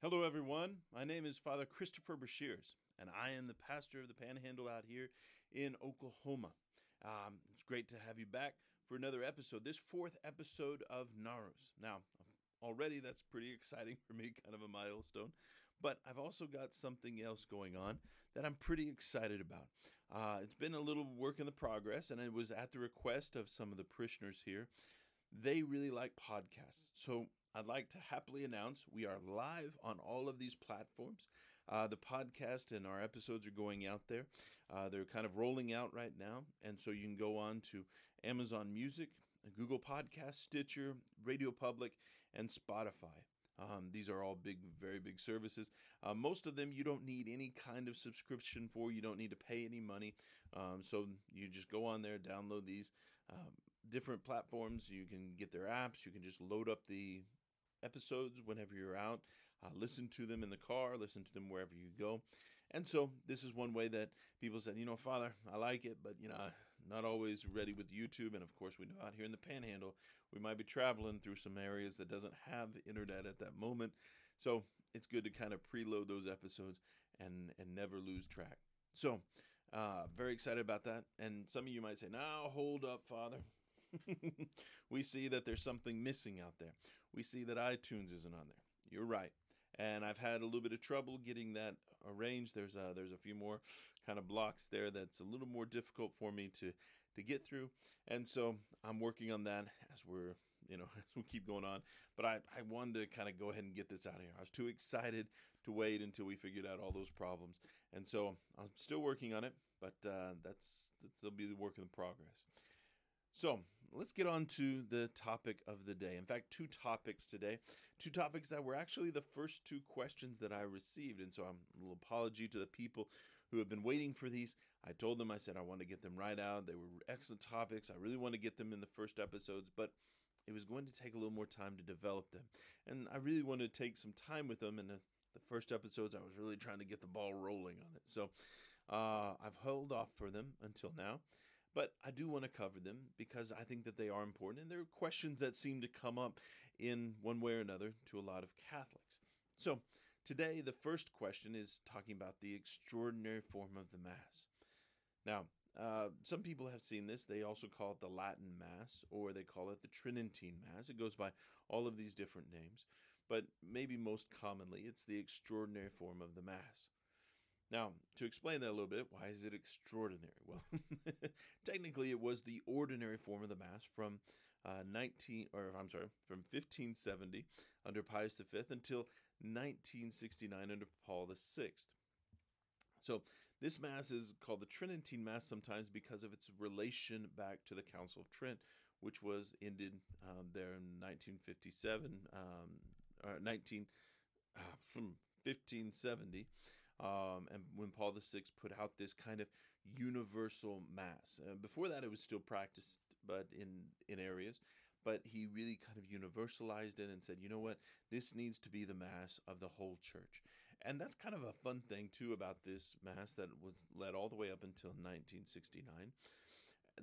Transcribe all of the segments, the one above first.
Hello, everyone. My name is Father Christopher Brashears, and I am the pastor of the Panhandle out here in Oklahoma. Um, it's great to have you back for another episode, this fourth episode of Narus. Now, already that's pretty exciting for me, kind of a milestone, but I've also got something else going on that I'm pretty excited about. Uh, it's been a little work in the progress, and it was at the request of some of the parishioners here. They really like podcasts. So I'd like to happily announce we are live on all of these platforms. Uh, the podcast and our episodes are going out there. Uh, they're kind of rolling out right now. And so you can go on to Amazon Music, Google Podcast, Stitcher, Radio Public, and Spotify. Um, these are all big, very big services. Uh, most of them you don't need any kind of subscription for. You don't need to pay any money. Um, so you just go on there, download these um, different platforms. You can get their apps. You can just load up the episodes whenever you're out. Uh, listen to them in the car, listen to them wherever you go. And so, this is one way that people said, you know, Father, I like it, but, you know, not always ready with YouTube. And of course, we know out here in the panhandle, we might be traveling through some areas that doesn't have internet at that moment. So, it's good to kind of preload those episodes and, and never lose track. So, uh, very excited about that. And some of you might say, now hold up, Father. we see that there's something missing out there. We see that iTunes isn't on there. You're right. And I've had a little bit of trouble getting that arranged. There's a, there's a few more kind of blocks there that's a little more difficult for me to to get through. And so I'm working on that as we're you know as we keep going on. But I I wanted to kind of go ahead and get this out of here. I was too excited to wait until we figured out all those problems. And so I'm still working on it. But uh, that's that'll be the work in progress. So let's get on to the topic of the day. In fact, two topics today. Two topics that were actually the first two questions that I received. And so I'm a little apology to the people who have been waiting for these. I told them, I said, I want to get them right out. They were excellent topics. I really want to get them in the first episodes, but it was going to take a little more time to develop them. And I really wanted to take some time with them. And the, the first episodes, I was really trying to get the ball rolling on it. So uh, I've held off for them until now. But I do want to cover them because I think that they are important and they're questions that seem to come up in one way or another to a lot of Catholics. So, today the first question is talking about the extraordinary form of the Mass. Now, uh, some people have seen this. They also call it the Latin Mass, or they call it the Tridentine Mass. It goes by all of these different names, but maybe most commonly, it's the extraordinary form of the Mass. Now, to explain that a little bit, why is it extraordinary? Well, technically, it was the ordinary form of the Mass from uh, 19, or I'm sorry, from 1570 under Pius V until 1969 under Paul VI. So, this Mass is called the Tridentine Mass sometimes because of its relation back to the Council of Trent, which was ended um, there in 1957, um, or 19, uh, 1570. Um, and when Paul VI put out this kind of universal mass. Uh, before that, it was still practiced, but in in areas. But he really kind of universalized it and said, you know what, this needs to be the mass of the whole church. And that's kind of a fun thing too about this mass that was led all the way up until 1969.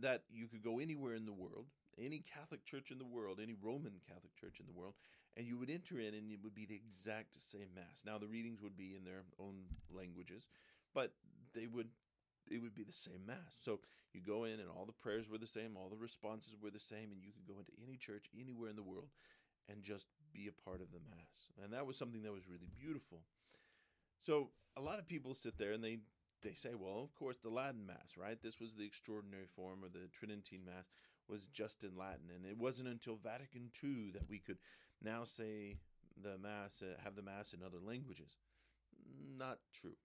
That you could go anywhere in the world any Catholic church in the world, any Roman Catholic church in the world, and you would enter in and it would be the exact same Mass. Now, the readings would be in their own languages, but they would it would be the same mass. So you go in and all the prayers were the same, all the responses were the same, and you could go into any church anywhere in the world and just be a part of the mass. And that was something that was really beautiful. So a lot of people sit there and they they say, well, of course, the Latin Mass, right? This was the extraordinary form, or the Tridentine Mass was just in Latin, and it wasn't until Vatican II that we could now say the Mass, uh, have the Mass in other languages. Not true.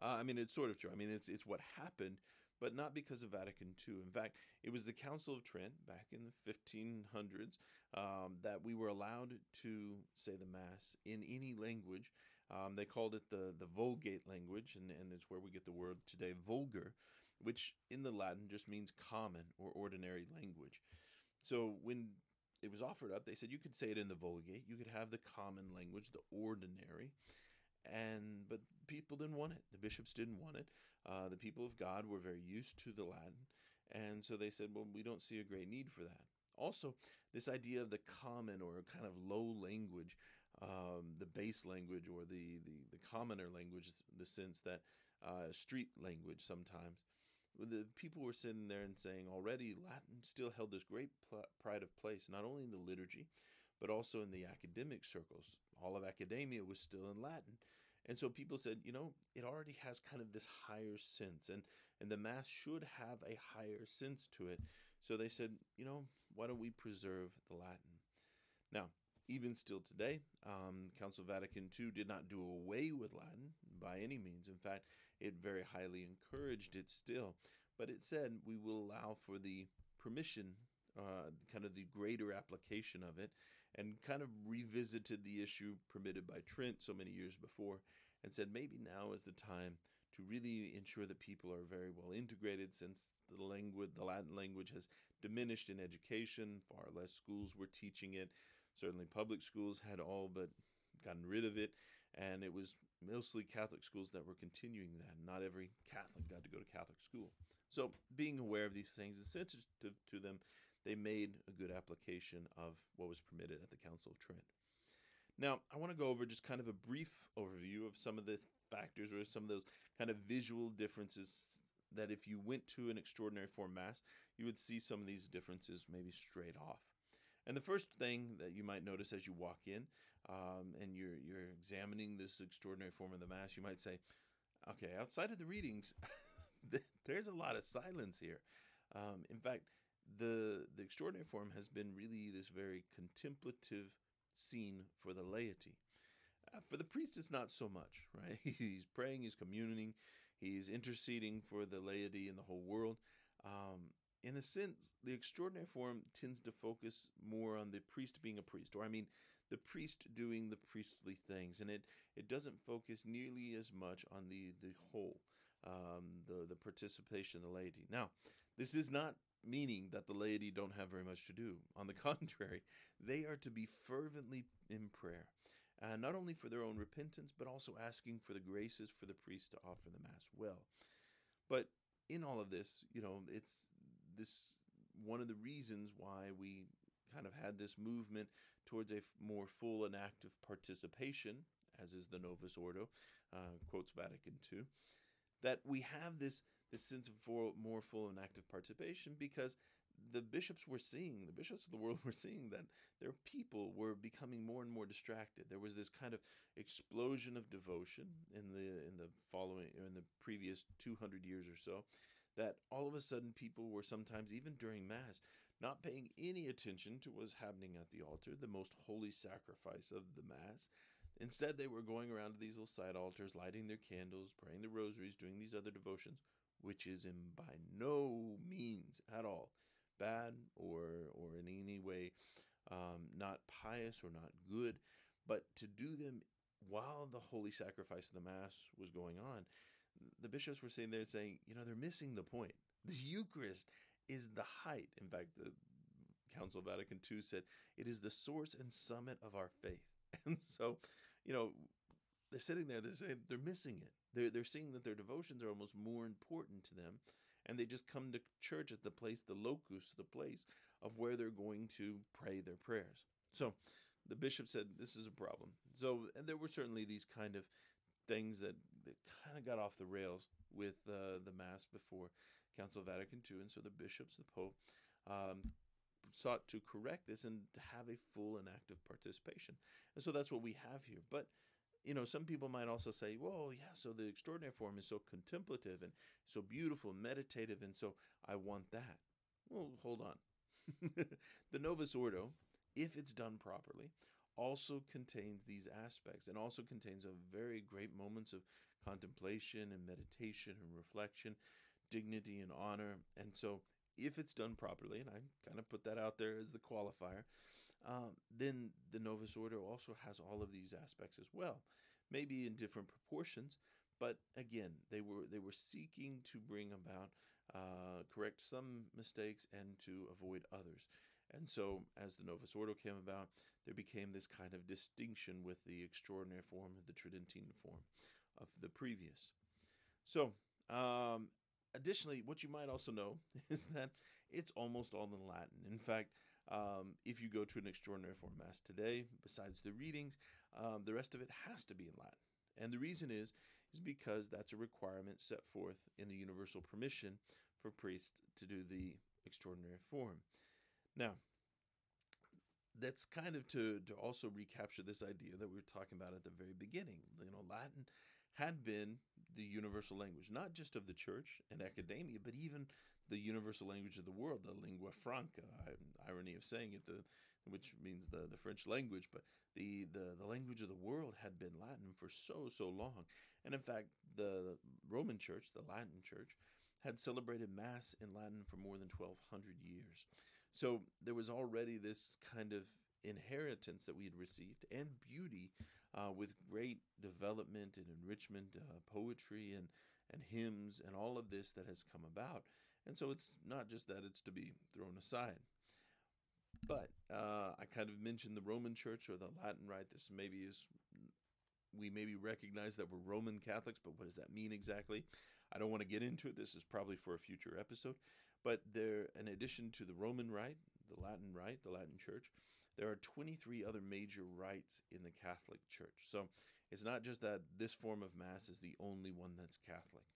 Uh, I mean, it's sort of true. I mean, it's it's what happened, but not because of Vatican II. In fact, it was the Council of Trent back in the 1500s um, that we were allowed to say the Mass in any language. Um, they called it the, the Vulgate language, and, and it's where we get the word today, vulgar, which in the Latin just means common or ordinary language. So when it was offered up, they said you could say it in the Vulgate, you could have the common language, the ordinary and but people didn't want it. The bishops didn't want it. Uh, the people of God were very used to the Latin, and so they said, "Well, we don't see a great need for that." Also, this idea of the common or kind of low language um, the base language or the, the, the commoner language, the sense that uh, street language sometimes. The people were sitting there and saying already Latin still held this great pl- pride of place, not only in the liturgy, but also in the academic circles. All of academia was still in Latin. And so people said, you know, it already has kind of this higher sense, and, and the Mass should have a higher sense to it. So they said, you know, why don't we preserve the Latin? Now, even still today, um, Council Vatican II did not do away with Latin by any means. In fact, it very highly encouraged it still. But it said we will allow for the permission, uh, kind of the greater application of it, and kind of revisited the issue permitted by Trent so many years before and said maybe now is the time to really ensure that people are very well integrated since the language the Latin language has diminished in education far less schools were teaching it certainly public schools had all but gotten rid of it and it was mostly Catholic schools that were continuing that. Not every Catholic got to go to Catholic school. So being aware of these things and sensitive to them. They made a good application of what was permitted at the Council of Trent. Now, I want to go over just kind of a brief overview of some of the factors or some of those kind of visual differences that if you went to an extraordinary form mass, you would see some of these differences maybe straight off. And the first thing that you might notice as you walk in um, and you're, you're examining this extraordinary form of the mass, you might say, okay, outside of the readings, there's a lot of silence here. Um, in fact, the the extraordinary form has been really this very contemplative scene for the laity. Uh, for the priest, it's not so much, right? he's praying, he's communing, he's interceding for the laity and the whole world. Um, in a sense, the extraordinary form tends to focus more on the priest being a priest, or I mean, the priest doing the priestly things, and it it doesn't focus nearly as much on the the whole, um, the the participation of the laity. Now, this is not meaning that the laity don't have very much to do. On the contrary, they are to be fervently in prayer, uh, not only for their own repentance, but also asking for the graces for the priest to offer the Mass well. But in all of this, you know, it's this one of the reasons why we kind of had this movement towards a more full and active participation, as is the Novus Ordo, uh, quotes Vatican II, that we have this this sense of more full and active participation because the bishops were seeing, the bishops of the world were seeing that their people were becoming more and more distracted. There was this kind of explosion of devotion in the in the following in the previous 200 years or so that all of a sudden people were sometimes even during mass not paying any attention to what was happening at the altar, the most holy sacrifice of the mass. Instead, they were going around to these little side altars, lighting their candles, praying the rosaries, doing these other devotions, which is in by no means at all bad or or in any way um, not pious or not good, but to do them while the holy sacrifice of the mass was going on, the bishops were sitting there saying, you know, they're missing the point. The Eucharist is the height. In fact, the Council of Vatican II said it is the source and summit of our faith. And so, you know, they're sitting there, they're saying they're missing it. They're, they're seeing that their devotions are almost more important to them and they just come to church as the place, the locus, the place of where they're going to pray their prayers. So the bishop said this is a problem. So and there were certainly these kind of things that, that kind of got off the rails with uh, the Mass before Council of Vatican II, and so the bishops, the Pope, um, sought to correct this and have a full and active participation. And so that's what we have here. But you know, some people might also say, well, yeah, so the extraordinary form is so contemplative and so beautiful, meditative, and so I want that. Well, hold on. the Novus Ordo, if it's done properly, also contains these aspects and also contains a very great moments of contemplation and meditation and reflection, dignity and honor. And so, if it's done properly, and I kind of put that out there as the qualifier, um, then the Novus Ordo also has all of these aspects as well, maybe in different proportions. But again, they were they were seeking to bring about uh, correct some mistakes and to avoid others. And so, as the Novus Ordo came about, there became this kind of distinction with the extraordinary form, the Tridentine form of the previous. So, um, additionally, what you might also know is that it's almost all in Latin. In fact, um, if you go to an extraordinary form mass today, besides the readings, um, the rest of it has to be in Latin. And the reason is is because that's a requirement set forth in the universal permission for priests to do the extraordinary form. Now, that's kind of to, to also recapture this idea that we were talking about at the very beginning. You know, Latin had been the universal language, not just of the church and academia, but even the universal language of the world, the lingua franca. Irony of saying it, the which means the, the French language, but the, the, the language of the world had been Latin for so, so long. And in fact, the Roman Church, the Latin Church, had celebrated Mass in Latin for more than 1,200 years. So there was already this kind of inheritance that we had received and beauty uh, with great development and enrichment, uh, poetry and, and hymns, and all of this that has come about. And so it's not just that it's to be thrown aside. But uh, I kind of mentioned the Roman Church or the Latin Rite. This maybe is we maybe recognize that we're Roman Catholics, but what does that mean exactly? I don't want to get into it. This is probably for a future episode. But there, in addition to the Roman Rite, the Latin Rite, the Latin Church, there are 23 other major rites in the Catholic Church. So it's not just that this form of Mass is the only one that's Catholic.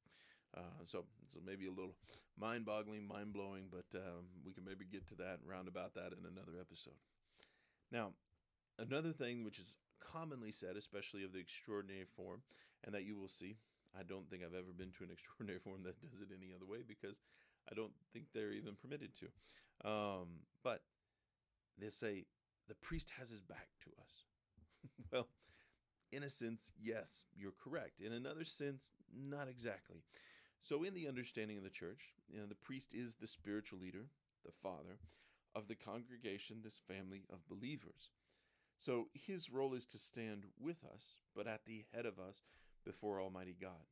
Uh, so, so maybe a little mind-boggling, mind-blowing, but um, we can maybe get to that and round about that in another episode. Now, another thing which is commonly said, especially of the extraordinary form, and that you will see, I don't think I've ever been to an extraordinary form that does it any other way because I don't think they're even permitted to. Um, but they say the priest has his back to us. well, in a sense, yes, you're correct. In another sense, not exactly. So, in the understanding of the church, you know, the priest is the spiritual leader, the father of the congregation, this family of believers. So, his role is to stand with us, but at the head of us before Almighty God.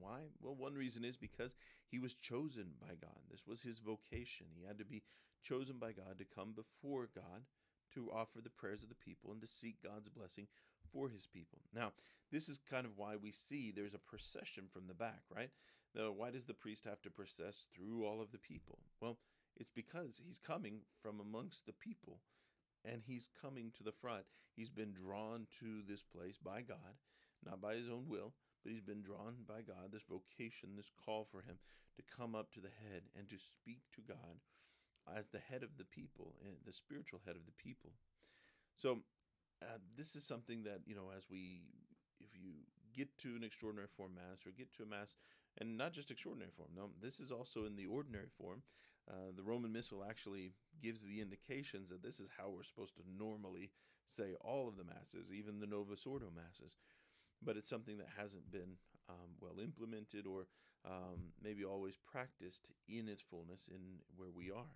Why? Well, one reason is because he was chosen by God. This was his vocation. He had to be chosen by God to come before God to offer the prayers of the people and to seek God's blessing for his people. Now, this is kind of why we see there's a procession from the back, right? Why does the priest have to process through all of the people? Well, it's because he's coming from amongst the people and he's coming to the front. He's been drawn to this place by God, not by his own will, but he's been drawn by God, this vocation, this call for him to come up to the head and to speak to God as the head of the people, the spiritual head of the people. So, uh, this is something that, you know, as we, if you get to an extraordinary form Mass or get to a Mass, and not just extraordinary form, no, this is also in the ordinary form. Uh, the Roman Missal actually gives the indications that this is how we're supposed to normally say all of the Masses, even the Novus Ordo Masses. But it's something that hasn't been um, well implemented or um, maybe always practiced in its fullness in where we are.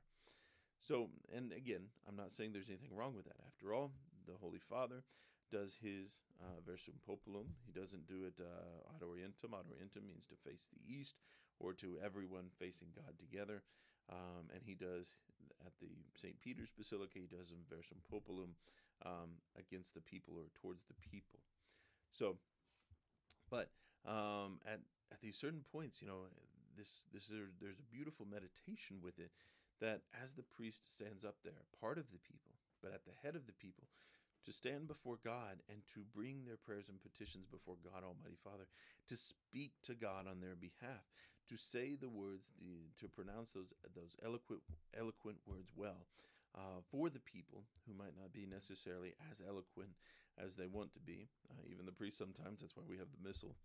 So, and again, I'm not saying there's anything wrong with that. After all, the Holy Father does his uh, versum populum. He doesn't do it uh, ad orientem. Ad orientem means to face the east or to everyone facing God together. Um, and he does at the St. Peter's Basilica, he does in versum populum um, against the people or towards the people. So, but um, at at these certain points, you know, this this there's, there's a beautiful meditation with it that as the priest stands up there, part of the people, but at the head of the people, to stand before God and to bring their prayers and petitions before God Almighty Father, to speak to God on their behalf, to say the words, the, to pronounce those those eloquent eloquent words well, uh, for the people who might not be necessarily as eloquent as they want to be. Uh, even the priest sometimes. That's why we have the missal,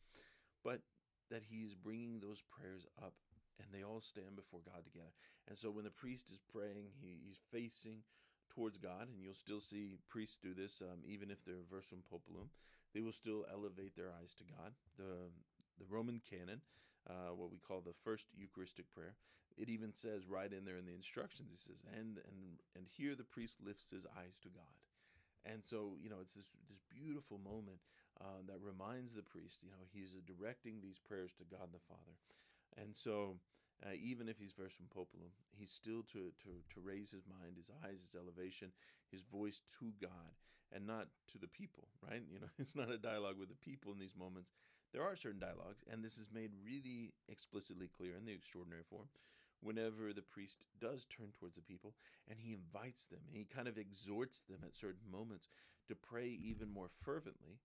but that he's bringing those prayers up and they all stand before God together. And so when the priest is praying, he, he's facing towards God, and you'll still see priests do this, um, even if they're versum populum. They will still elevate their eyes to God. The the Roman canon, uh, what we call the first Eucharistic prayer, it even says right in there in the instructions, it says, and and and here the priest lifts his eyes to God. And so, you know, it's this this beautiful moment uh, that reminds the priest, you know, he's directing these prayers to God the Father. And so, uh, even if he's versum populum, he's still to, to, to raise his mind, his eyes, his elevation, his voice to God and not to the people, right? You know, it's not a dialogue with the people in these moments. There are certain dialogues, and this is made really explicitly clear in the extraordinary form whenever the priest does turn towards the people and he invites them and he kind of exhorts them at certain moments to pray even more fervently.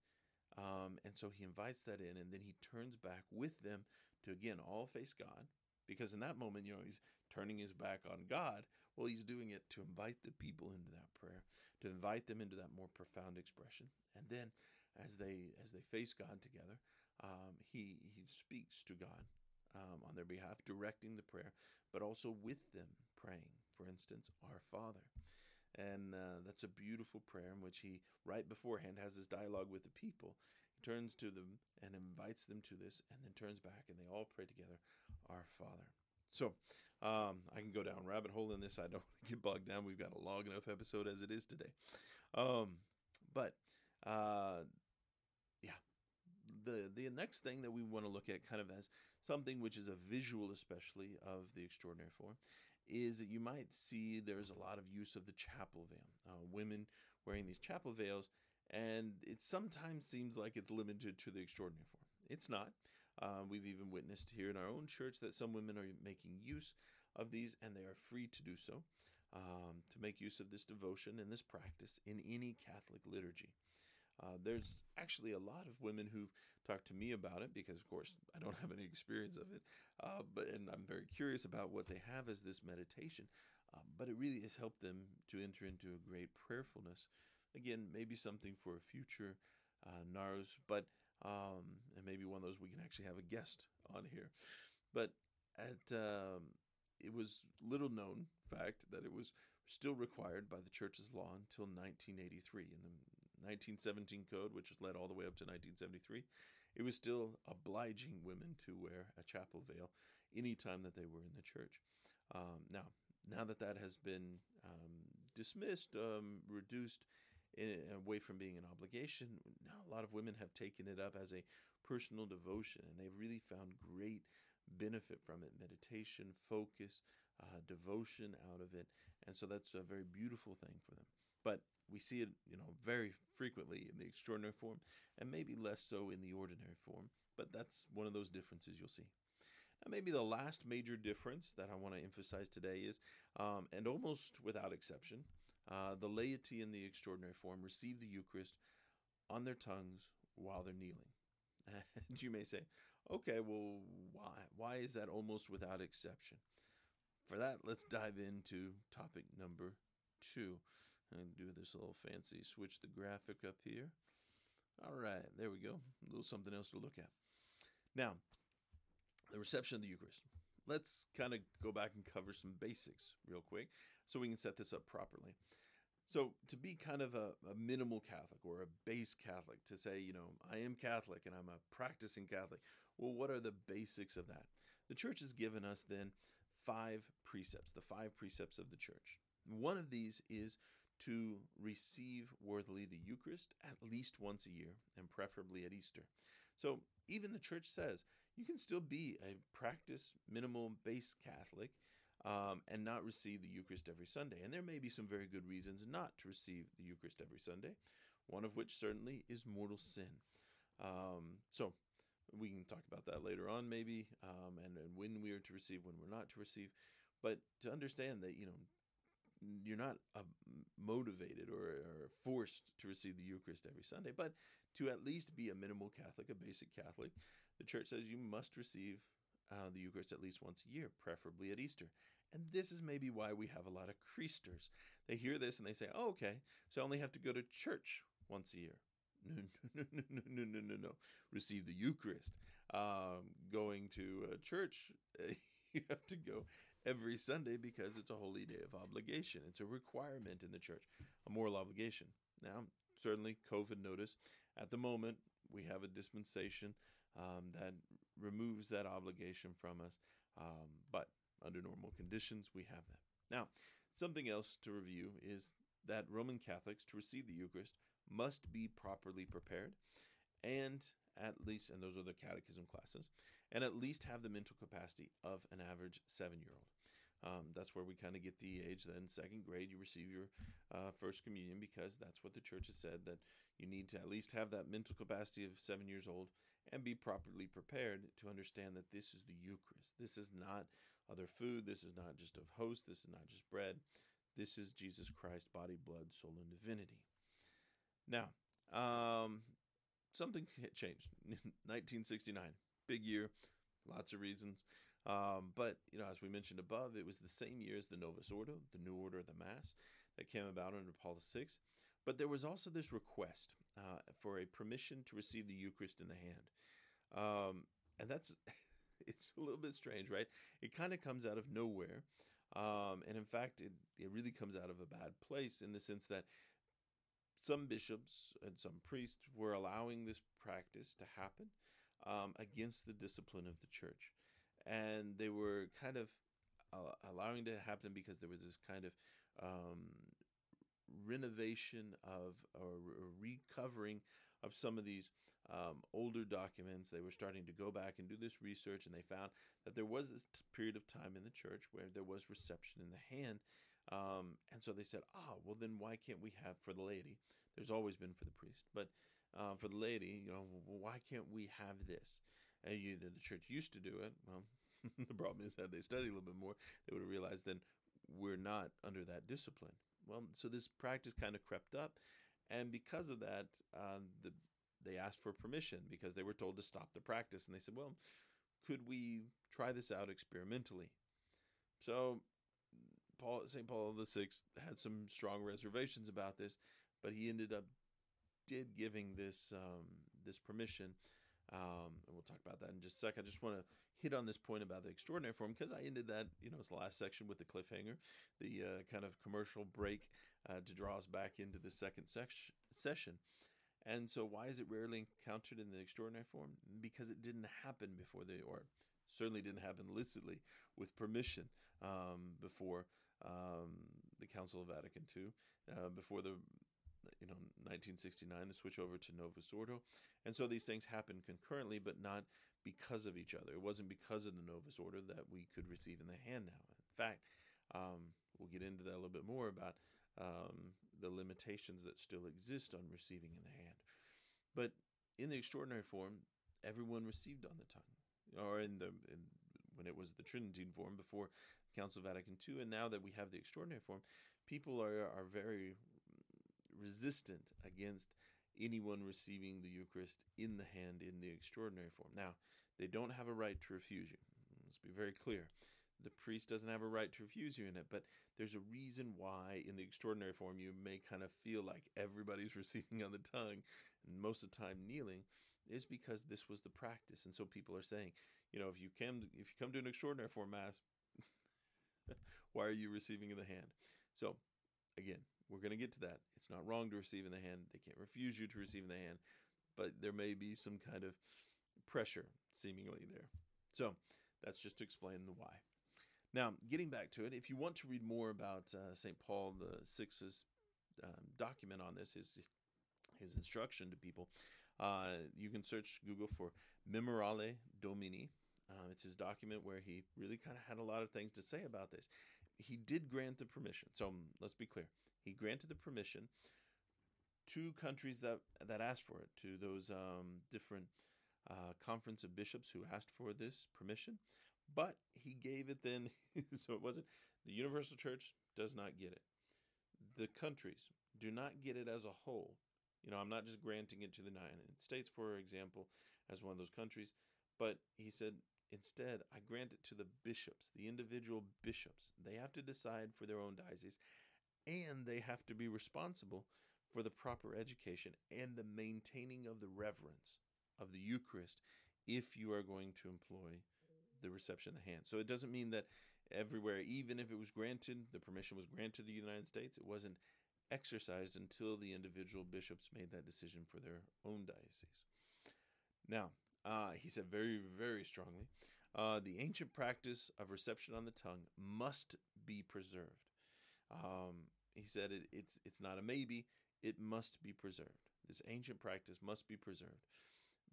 Um, and so he invites that in, and then he turns back with them to again all face God. Because in that moment, you know, he's turning his back on God. Well, he's doing it to invite the people into that prayer, to invite them into that more profound expression. And then as they as they face God together, um, he he speaks to God um, on their behalf, directing the prayer, but also with them praying. For instance, Our Father. And uh, that's a beautiful prayer in which he, right beforehand, has this dialogue with the people. Turns to them and invites them to this, and then turns back, and they all pray together, Our Father. So um, I can go down rabbit hole in this. I don't want to get bogged down. We've got a long enough episode as it is today. Um, but uh, yeah, the the next thing that we want to look at, kind of as something which is a visual, especially of the extraordinary form, is that you might see there's a lot of use of the chapel veil. Uh, women wearing these chapel veils, and it sometimes seems like it's limited to the extraordinary form. It's not. Uh, we've even witnessed here in our own church that some women are making use of these, and they are free to do so, um, to make use of this devotion and this practice in any Catholic liturgy. Uh, there's actually a lot of women who've talked to me about it because, of course, I don't have any experience of it. Uh, but and I'm very curious about what they have as this meditation. Um, but it really has helped them to enter into a great prayerfulness. Again, maybe something for a future uh, NARS, but um, and maybe one of those we can actually have a guest on here. But at um, it was little known fact that it was still required by the church's law until 1983 in the 1917 code, which led all the way up to 1973, it was still obliging women to wear a chapel veil anytime that they were in the church. Um, now, now that that has been um, dismissed, um, reduced in, away from being an obligation, now a lot of women have taken it up as a personal devotion, and they've really found great benefit from it meditation, focus, uh, devotion out of it. And so that's a very beautiful thing for them. But we see it, you know, very frequently in the extraordinary form, and maybe less so in the ordinary form. But that's one of those differences you'll see. Now, maybe the last major difference that I want to emphasize today is, um, and almost without exception, uh, the laity in the extraordinary form receive the Eucharist on their tongues while they're kneeling. And you may say, okay, well, why? Why is that almost without exception? For that, let's dive into topic number two and do this little fancy switch the graphic up here. All right, there we go. A little something else to look at. Now, the reception of the Eucharist. Let's kind of go back and cover some basics real quick so we can set this up properly. So, to be kind of a, a, minimal Catholic or a base Catholic, to say, you know, I am Catholic and I'm a practicing Catholic, well, what are the basics of that? The church has given us then five precepts, the five precepts of the church. One of these is to receive worthily the Eucharist at least once a year, and preferably at Easter. So even the church says you can still be a practice minimal base Catholic um, and not receive the Eucharist every Sunday. And there may be some very good reasons not to receive the Eucharist every Sunday, one of which certainly is mortal sin. Um, so we can talk about that later on, maybe, um, and, and when we are to receive, when we're not to receive. But to understand that, you know, you're not uh, motivated or, or, forced to receive the Eucharist every Sunday, but to at least be a minimal Catholic, a basic Catholic, the church says you must receive uh, the Eucharist at least once a year, preferably at Easter. And this is maybe why we have a lot of creasters. They hear this and they say, oh, okay, so I only have to go to church once a year. No, no, no, no, no, no, no, no. Receive the Eucharist. Um, going to church, you have to go every Sunday because it's a holy day of obligation. It's a requirement in the church, a moral obligation. Now, certainly, COVID notice. At the moment, we have a dispensation um, that removes that obligation from us, um, but under normal conditions, we have that. Now, something else to review is that Roman Catholics, to receive the Eucharist, must be properly prepared and at least, and those are the catechism classes, and at least have the mental capacity of an average seven year old. Um, that's where we kind of get the age. that in second grade, you receive your uh, first communion because that's what the church has said that you need to at least have that mental capacity of seven years old and be properly prepared to understand that this is the Eucharist. This is not other food. This is not just of host. This is not just bread. This is Jesus Christ, body, blood, soul, and divinity. Now, um, something changed. 1969, big year, lots of reasons. Um, but you know, as we mentioned above, it was the same year as the Novus Ordo, the New Order of the Mass, that came about under Paul VI. But there was also this request uh, for a permission to receive the Eucharist in the hand, um, and that's it's a little bit strange, right? It kind of comes out of nowhere. Um, and in fact, it, it really comes out of a bad place in the sense that some bishops and some priests were allowing this practice to happen um, against the discipline of the church. And they were kind of uh, allowing it to happen because there was this kind of um, renovation of or, recovering of some of these um, older documents. They were starting to go back and do this research, and they found that there was this period of time in the church where there was reception in the hand. Um, and so they said, ah, oh, well, then why can't we have for the laity? There's always been for the priest, but uh, for the laity, you know, why can't we have this? And you, the church used to do it. Well, the problem is that they studied a little bit more, they would have realized then we're not under that discipline. Well, so this practice kind of crept up, and because of that, uh, the they asked for permission because they were told to stop the practice, and they said, "Well, could we try this out experimentally?" So, Paul Saint Paul the Sixth had some strong reservations about this, but he ended up did giving this um, this permission. Um, and we'll talk about that in just a sec. I just want to hit on this point about the extraordinary form because I ended that, you know, it's the last section with the cliffhanger, the uh, kind of commercial break uh, to draw us back into the second sec- session. And so, why is it rarely encountered in the extraordinary form? Because it didn't happen before the, or certainly didn't happen licitly with permission um, before um, the Council of Vatican II, uh, before the you know 1969 the switch over to novus ordo and so these things happen concurrently but not because of each other. It wasn't because of the novus ordo that we could receive in the hand now. In fact um, we'll get into that a little bit more about um, the limitations that still exist on receiving in the hand. But in the extraordinary form everyone received on the tongue or in the in, when it was the tridentine form before council of vatican ii and now that we have the extraordinary form people are, are very resistant against anyone receiving the Eucharist in the hand in the extraordinary form. Now, they don't have a right to refuse you. Let's be very clear. The priest doesn't have a right to refuse you in it, but there's a reason why in the extraordinary form you may kind of feel like everybody's receiving on the tongue, and most of the time kneeling, is because this was the practice. And so people are saying, you know, if you come if you come to an extraordinary form mass, why are you receiving in the hand? So again, we're going to get to that. It's not wrong to receive in the hand. They can't refuse you to receive in the hand, but there may be some kind of pressure seemingly there. So that's just to explain the why. Now, getting back to it, if you want to read more about uh, St. Paul the Sixth's um, document on this, his his instruction to people, uh, you can search Google for Memoriale Domini. Uh, it's his document where he really kind of had a lot of things to say about this. He did grant the permission. So um, let's be clear. He granted the permission to countries that that asked for it, to those um, different uh, conference of bishops who asked for this permission. But he gave it then, so it wasn't the universal church does not get it. The countries do not get it as a whole. You know, I'm not just granting it to the United States, for example, as one of those countries, but he said instead, I grant it to the bishops, the individual bishops. They have to decide for their own diocese and they have to be responsible for the proper education and the maintaining of the reverence of the Eucharist if you are going to employ the reception of the hand. So it doesn't mean that everywhere, even if it was granted, the permission was granted to the United States, it wasn't exercised until the individual bishops made that decision for their own diocese. Now, uh, he said very, very strongly uh, the ancient practice of reception on the tongue must be preserved. Um, he said it, it's it's not a maybe, it must be preserved. This ancient practice must be preserved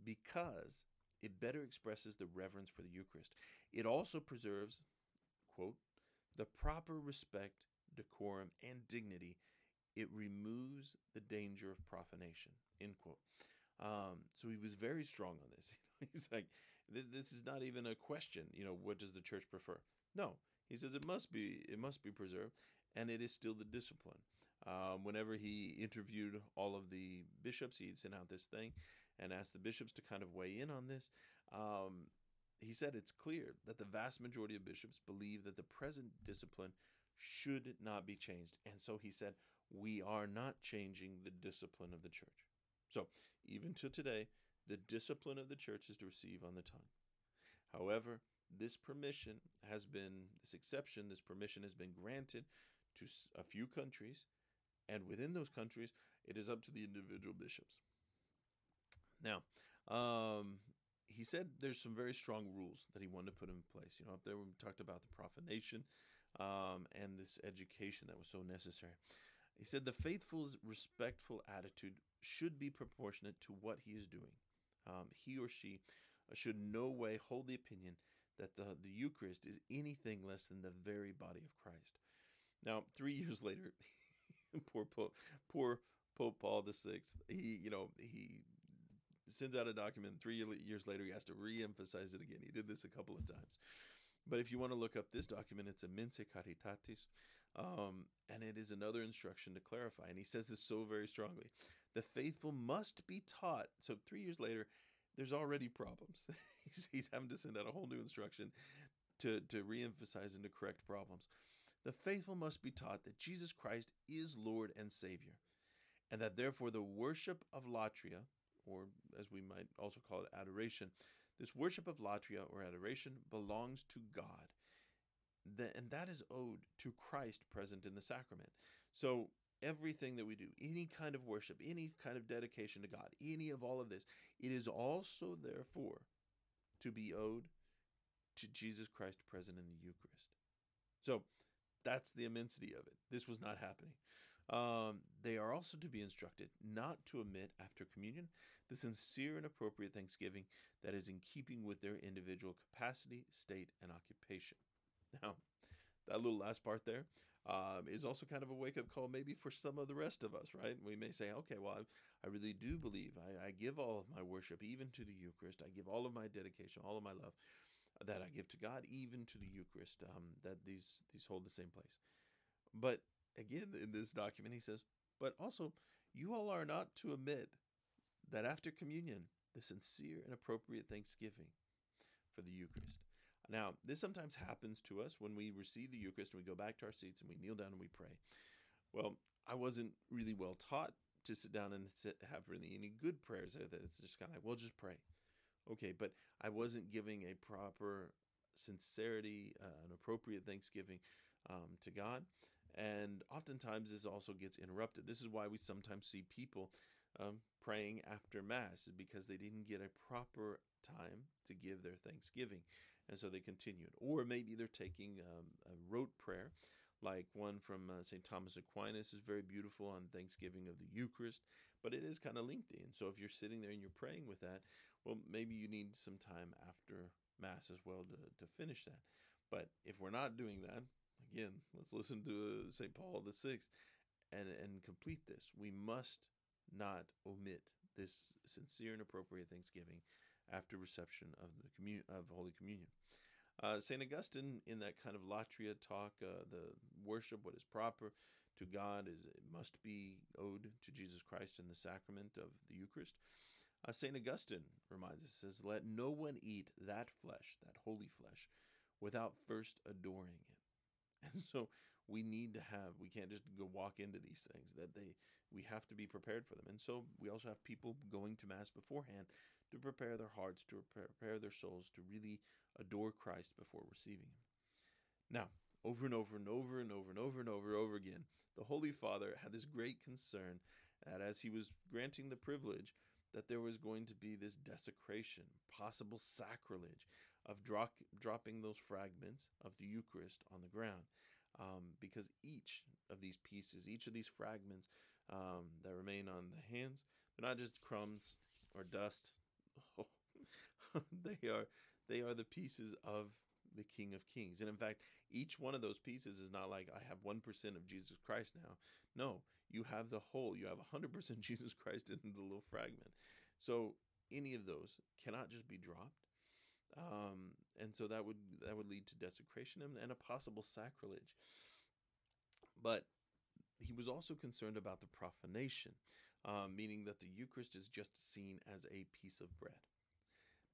because it better expresses the reverence for the Eucharist. It also preserves, quote, the proper respect, decorum, and dignity. It removes the danger of profanation, end quote. Um, so he was very strong on this. He's like, this is not even a question. You know, what does the church prefer? No, he says it must be. It must be preserved, and it is still the discipline. Um, whenever he interviewed all of the bishops, he'd sent out this thing and asked the bishops to kind of weigh in on this. Um, he said it's clear that the vast majority of bishops believe that the present discipline should not be changed. And so he said, We are not changing the discipline of the church. So, even to today, the discipline of the church is to receive on the tongue. However, this permission has been, this exception, this permission has been granted to a few countries, and within those countries, it is up to the individual bishops. Now, um, he said there's some very strong rules that he wanted to put in place. You know, up there we talked about the profanation um, and this education that was so necessary. He said the faithful's respectful attitude should be proportionate to what he is doing. Um, he or she should no way hold the opinion that the, the Eucharist is anything less than the very body of Christ. Now, three years later, poor Pope, poor Pope Paul VI, he you know he sends out a document. Three years later, he has to re-emphasize it again. He did this a couple of times. But if you want to look up this document, it's a Mensae Caritatis, um, and it is another instruction to clarify. And he says this so very strongly: the faithful must be taught. So three years later, there's already problems. he's, he's having to send out a whole new instruction to to reemphasize and to correct problems. The faithful must be taught that Jesus Christ is Lord and Savior, and that therefore the worship of latria, or as we might also call it, adoration, this worship of latria or adoration belongs to God. and that is owed to Christ present in the sacrament. So everything that we do, any kind of worship, any kind of dedication to God, any of all of this, it is also therefore to be owed to Jesus Christ present in the Eucharist. So that's the immensity of it. This was not happening. Um, they are also to be instructed not to omit after communion the sincere and appropriate thanksgiving that is in keeping with their individual capacity, state, and occupation. Now, that little last part there um, is also kind of a wake up call, maybe for some of the rest of us, right? We may say, okay, well, I, I really do believe. I, I give all of my worship, even to the Eucharist. I give all of my dedication, all of my love that I give to God, even to the Eucharist. Um, that these these hold the same place. But again, in this document, he says, but also, you all are not to omit that after communion, the sincere and appropriate thanksgiving for the Eucharist. Now, this sometimes happens to us when we receive the Eucharist and we go back to our seats and we kneel down and we pray. Well, I wasn't really well taught to sit down and sit, have really any good prayers there. That it's just kind of like, well, just pray. Okay, but I wasn't giving a proper sincerity, uh, an appropriate thanksgiving um, to God. And oftentimes this also gets interrupted. This is why we sometimes see people um, praying after Mass, because they didn't get a proper time to give their thanksgiving. And so they continued. Or maybe they're taking um, a rote prayer, like one from uh, St. Thomas Aquinas is very beautiful on Thanksgiving of the Eucharist, but it is kind of lengthy. And so if you're sitting there and you're praying with that, well, maybe you need some time after Mass as well to, to finish that. But if we're not doing that, again, let's listen to St. Paul the Sixth and, and complete this. We must not omit this sincere and appropriate thanksgiving after reception of the commun- of Holy Communion. Uh, Saint Augustine, in that kind of latria talk, uh, the worship, what is proper to God, is it must be owed to Jesus Christ in the sacrament of the Eucharist. Uh, Saint Augustine reminds us, says, "Let no one eat that flesh, that holy flesh, without first adoring it." And so we need to have we can't just go walk into these things that they we have to be prepared for them and so we also have people going to mass beforehand to prepare their hearts to prepare their souls to really adore christ before receiving him now over and over and over and over and over and over and over again the holy father had this great concern that as he was granting the privilege that there was going to be this desecration possible sacrilege of drop, dropping those fragments of the eucharist on the ground um, because each of these pieces, each of these fragments um, that remain on the hands, they're not just crumbs or dust. they are they are the pieces of the King of Kings. And in fact, each one of those pieces is not like I have 1% of Jesus Christ now. No, you have the whole. You have 100% Jesus Christ in the little fragment. So any of those cannot just be dropped. Um, and so that would that would lead to desecration and, and a possible sacrilege. But he was also concerned about the profanation, uh, meaning that the Eucharist is just seen as a piece of bread.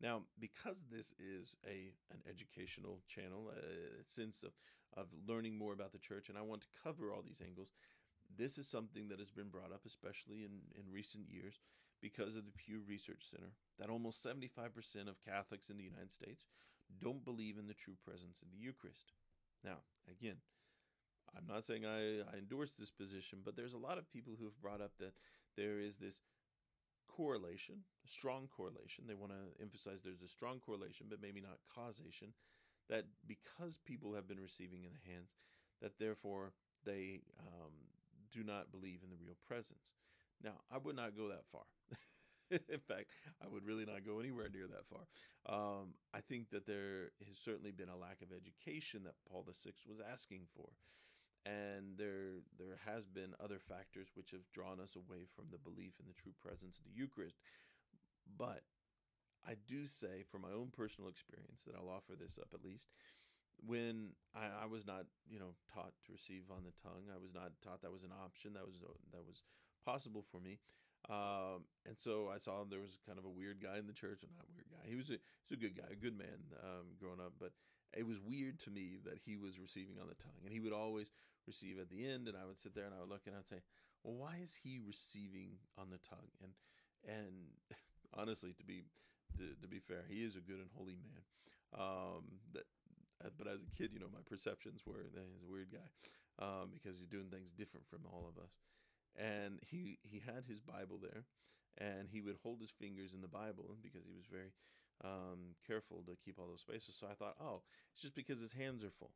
Now, because this is a an educational channel, a sense of, of learning more about the church, and I want to cover all these angles, this is something that has been brought up, especially in, in recent years, because of the Pew Research Center, that almost 75% of Catholics in the United States don't believe in the true presence of the Eucharist. Now, again, I'm not saying I, I endorse this position, but there's a lot of people who have brought up that there is this correlation, strong correlation. They want to emphasize there's a strong correlation, but maybe not causation, that because people have been receiving in the hands, that therefore they um, do not believe in the real presence. Now, I would not go that far. in fact, I would really not go anywhere near that far. Um, I think that there has certainly been a lack of education that Paul VI was asking for and there there has been other factors which have drawn us away from the belief in the true presence of the Eucharist. But I do say, from my own personal experience, that I'll offer this up at least. When I, I was not, you know, taught to receive on the tongue, I was not taught that was an option that was that was possible for me. Um, and so I saw there was kind of a weird guy in the church, or not weird guy. He was a, he was a good guy, a good man um, growing up, but it was weird to me that he was receiving on the tongue, and he would always receive at the end, and I would sit there and I would look and I'd say, well, why is he receiving on the tongue? And and honestly, to be to, to be fair, he is a good and holy man. Um, that, uh, but as a kid, you know, my perceptions were that he's a weird guy um, because he's doing things different from all of us. And he he had his Bible there, and he would hold his fingers in the Bible because he was very um, careful to keep all those spaces. So I thought, oh, it's just because his hands are full.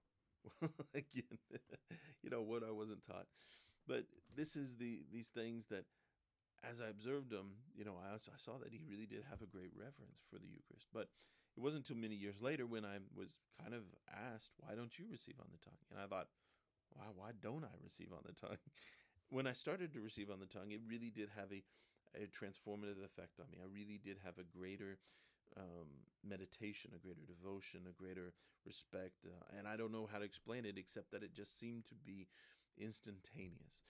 again, you know what I wasn't taught. But this is the these things that, as I observed him, you know, I, I saw that he really did have a great reverence for the Eucharist. But it wasn't until many years later when I was kind of asked, "Why don't you receive on the tongue?" And I thought, "Why? Why don't I receive on the tongue?" when I started to receive on the tongue, it really did have a a transformative effect on me. I really did have a greater um, meditation, a greater devotion, a greater respect. Uh, and I don't know how to explain it except that it just seemed to be instantaneous.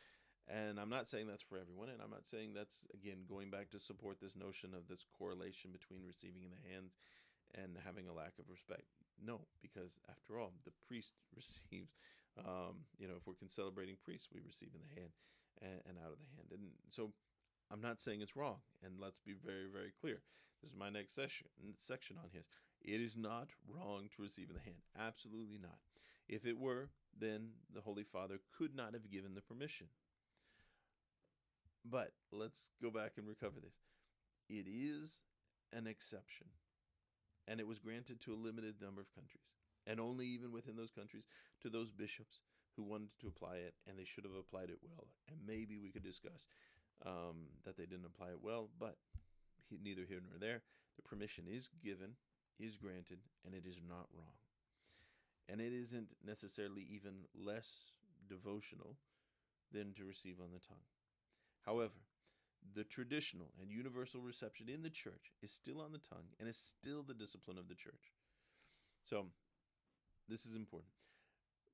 And I'm not saying that's for everyone. And I'm not saying that's, again, going back to support this notion of this correlation between receiving in the hands and having a lack of respect. No, because after all, the priest receives, um, you know, if we're celebrating priests, we receive in the hand and, and out of the hand. And so I'm not saying it's wrong. And let's be very, very clear. This is my next session, section on his. It is not wrong to receive in the hand. Absolutely not. If it were, then the Holy Father could not have given the permission. But let's go back and recover this. It is an exception, and it was granted to a limited number of countries, and only even within those countries to those bishops who wanted to apply it, and they should have applied it well. And maybe we could discuss um, that they didn't apply it well, but neither here nor there. The permission is given, is granted, and it is not wrong. And it isn't necessarily even less devotional than to receive on the tongue. However, the traditional and universal reception in the church is still on the tongue and is still the discipline of the church. So, this is important.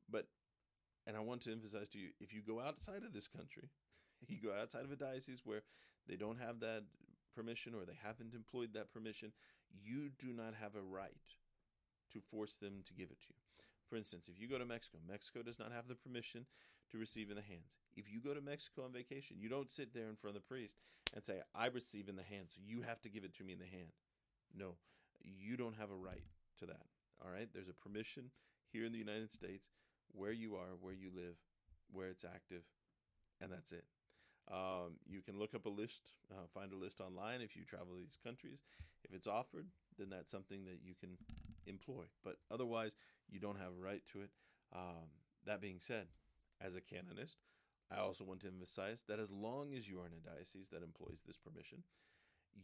But, and I want to emphasize to you if you go outside of this country, you go outside of a diocese where they don't have that permission or they haven't employed that permission, you do not have a right to force them to give it to you. For instance, if you go to Mexico, Mexico does not have the permission to receive in the hands. If you go to Mexico on vacation, you don't sit there in front of the priest and say, I receive in the hand, so you have to give it to me in the hand. No, you don't have a right to that. All right? There's a permission here in the United States where you are, where you live, where it's active, and that's it. Um, you can look up a list, uh, find a list online if you travel these countries. If it's offered, then that's something that you can employ. But otherwise, you don't have a right to it. Um, that being said, as a canonist, I also want to emphasize that as long as you are in a diocese that employs this permission,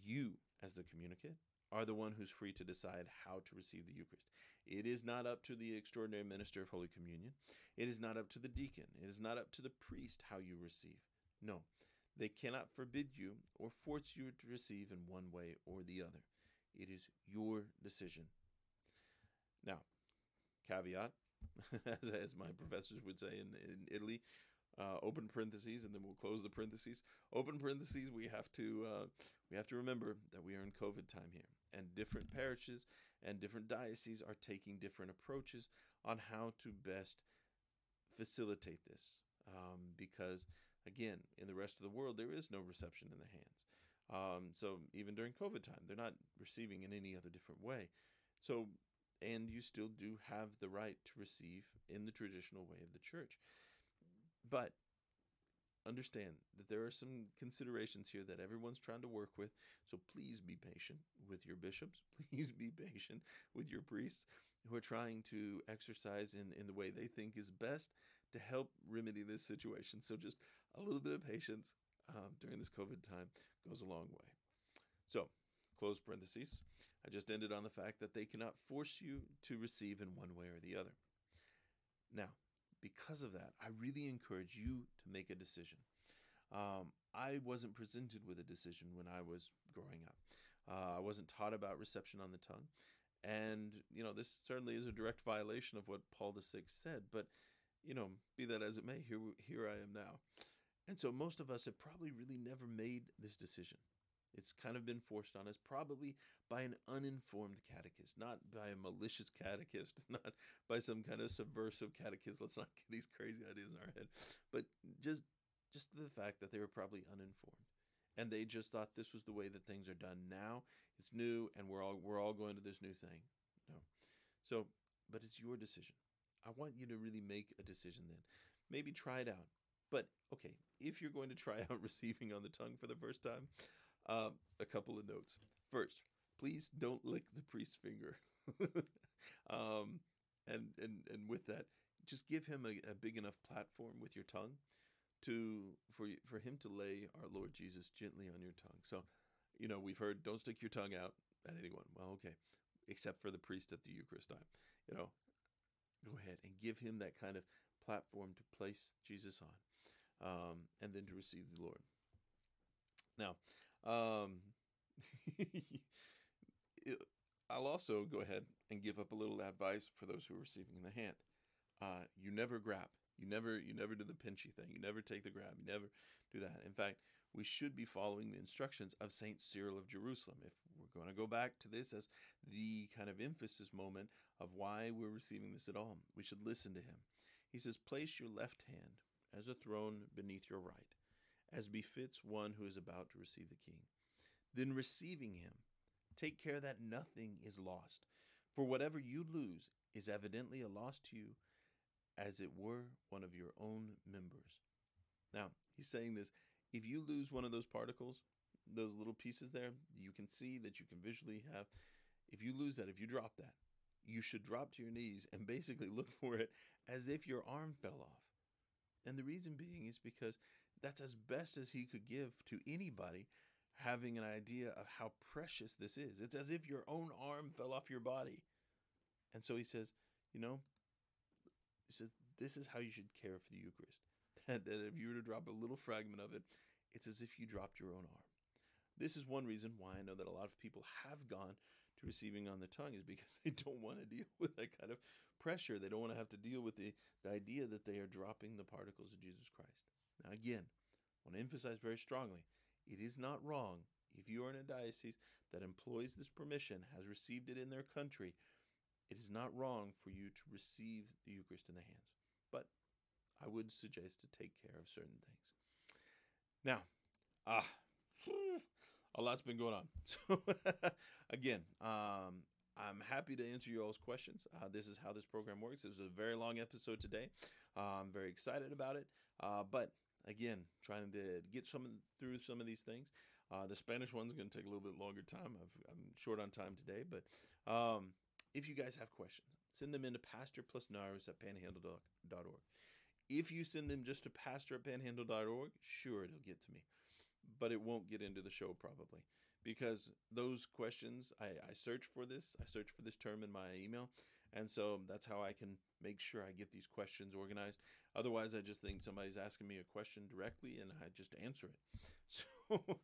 you, as the communicant, are the one who's free to decide how to receive the Eucharist. It is not up to the extraordinary minister of Holy Communion. It is not up to the deacon. It is not up to the priest how you receive. No, they cannot forbid you or force you to receive in one way or the other. It is your decision. Now, caveat, as, as my professors would say in, in Italy, uh, open parentheses, and then we'll close the parentheses. Open parentheses. We have to uh, we have to remember that we are in COVID time here, and different parishes and different dioceses are taking different approaches on how to best facilitate this. Um, because again, in the rest of the world, there is no reception in the hands. Um, so even during COVID time, they're not receiving in any other different way. So, and you still do have the right to receive in the traditional way of the church. But understand that there are some considerations here that everyone's trying to work with. So please be patient with your bishops. Please be patient with your priests who are trying to exercise in, in the way they think is best to help remedy this situation. So just a little bit of patience um, during this COVID time goes a long way. So, close parentheses. I just ended on the fact that they cannot force you to receive in one way or the other. Now, because of that, I really encourage you to make a decision. Um, I wasn't presented with a decision when I was growing up. Uh, I wasn't taught about reception on the tongue. And, you know, this certainly is a direct violation of what Paul VI said, but, you know, be that as it may, here, here I am now. And so most of us have probably really never made this decision. It's kind of been forced on us, probably by an uninformed catechist, not by a malicious catechist, not by some kind of subversive catechist. Let's not get these crazy ideas in our head, but just just the fact that they were probably uninformed, and they just thought this was the way that things are done now. It's new, and we're all we're all going to this new thing. No, so but it's your decision. I want you to really make a decision then. Maybe try it out. But okay, if you're going to try out receiving on the tongue for the first time, uh, a couple of notes. First, please don't lick the priest's finger. um, and, and, and with that, just give him a, a, big enough platform with your tongue to for for him to lay our Lord Jesus gently on your tongue. So, you know, we've heard don't stick your tongue out at anyone. Well, okay, except for the priest at the Eucharist time. You know, go ahead and give him that kind of platform to place Jesus on um, and then to receive the Lord. Now, um, I'll also go ahead and give up a little advice for those who are receiving the hand. Uh, you never grab. You never you never do the pinchy thing. You never take the grab. You never do that. In fact, we should be following the instructions of Saint Cyril of Jerusalem. If we're going to go back to this as the kind of emphasis moment of why we're receiving this at all, we should listen to him. He says, "Place your left hand as a throne beneath your right, as befits one who is about to receive the king. Then, receiving him, take care that nothing is lost, for whatever you lose is evidently a loss to you, as it were one of your own members. Now, he's saying this if you lose one of those particles, those little pieces there, you can see that you can visually have. If you lose that, if you drop that, you should drop to your knees and basically look for it as if your arm fell off. And the reason being is because that's as best as he could give to anybody having an idea of how precious this is. It's as if your own arm fell off your body. And so he says, you know, he says, this is how you should care for the Eucharist. That, that if you were to drop a little fragment of it, it's as if you dropped your own arm. This is one reason why I know that a lot of people have gone to receiving on the tongue is because they don't want to deal with that kind of pressure. They don't want to have to deal with the, the idea that they are dropping the particles of Jesus Christ. Again, I want to emphasize very strongly it is not wrong if you are in a diocese that employs this permission, has received it in their country. It is not wrong for you to receive the Eucharist in the hands. But I would suggest to take care of certain things. Now, ah, a lot's been going on. So, again, um, I'm happy to answer your all's questions. Uh, this is how this program works. This is a very long episode today. Uh, I'm very excited about it. Uh, but again, trying to get some through some of these things. Uh, the Spanish one's going to take a little bit longer time. i am short on time today, but um, if you guys have questions, send them into Pastor plus Narus at panhandle.org. If you send them just to pastor at panhandle.org, sure, it'll get to me but it won't get into the show probably because those questions I, I search for this i search for this term in my email and so that's how i can make sure i get these questions organized otherwise i just think somebody's asking me a question directly and i just answer it so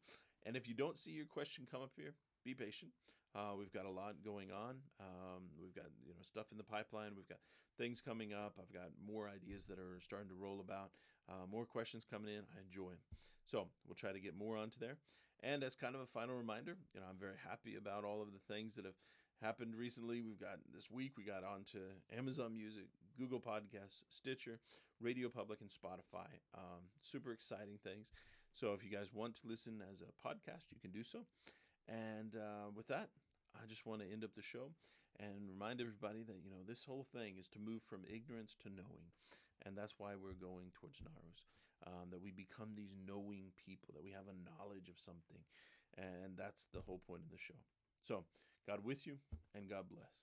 and if you don't see your question come up here be patient Uh, we've got a lot going on. Um, we've got you know stuff in the pipeline. We've got things coming up. I've got more ideas that are starting to roll about. Uh, more questions coming in. I enjoy them. So we'll try to get more onto there. And as kind of a final reminder, you know, I'm very happy about all of the things that have happened recently. We've got this week, we got onto Amazon Music, Google Podcasts, Stitcher, RadioPublic, and Spotify. Um, super exciting things. So if you guys want to listen as a podcast, you can do so. And uh, with that, I just want to end up the show and remind everybody that you know this whole thing is to move from ignorance to knowing, and that's why we're going towards Naros. Um, that we become these knowing people, that we have a knowledge of something, and that's the whole point of the show. So, God with you, and God bless.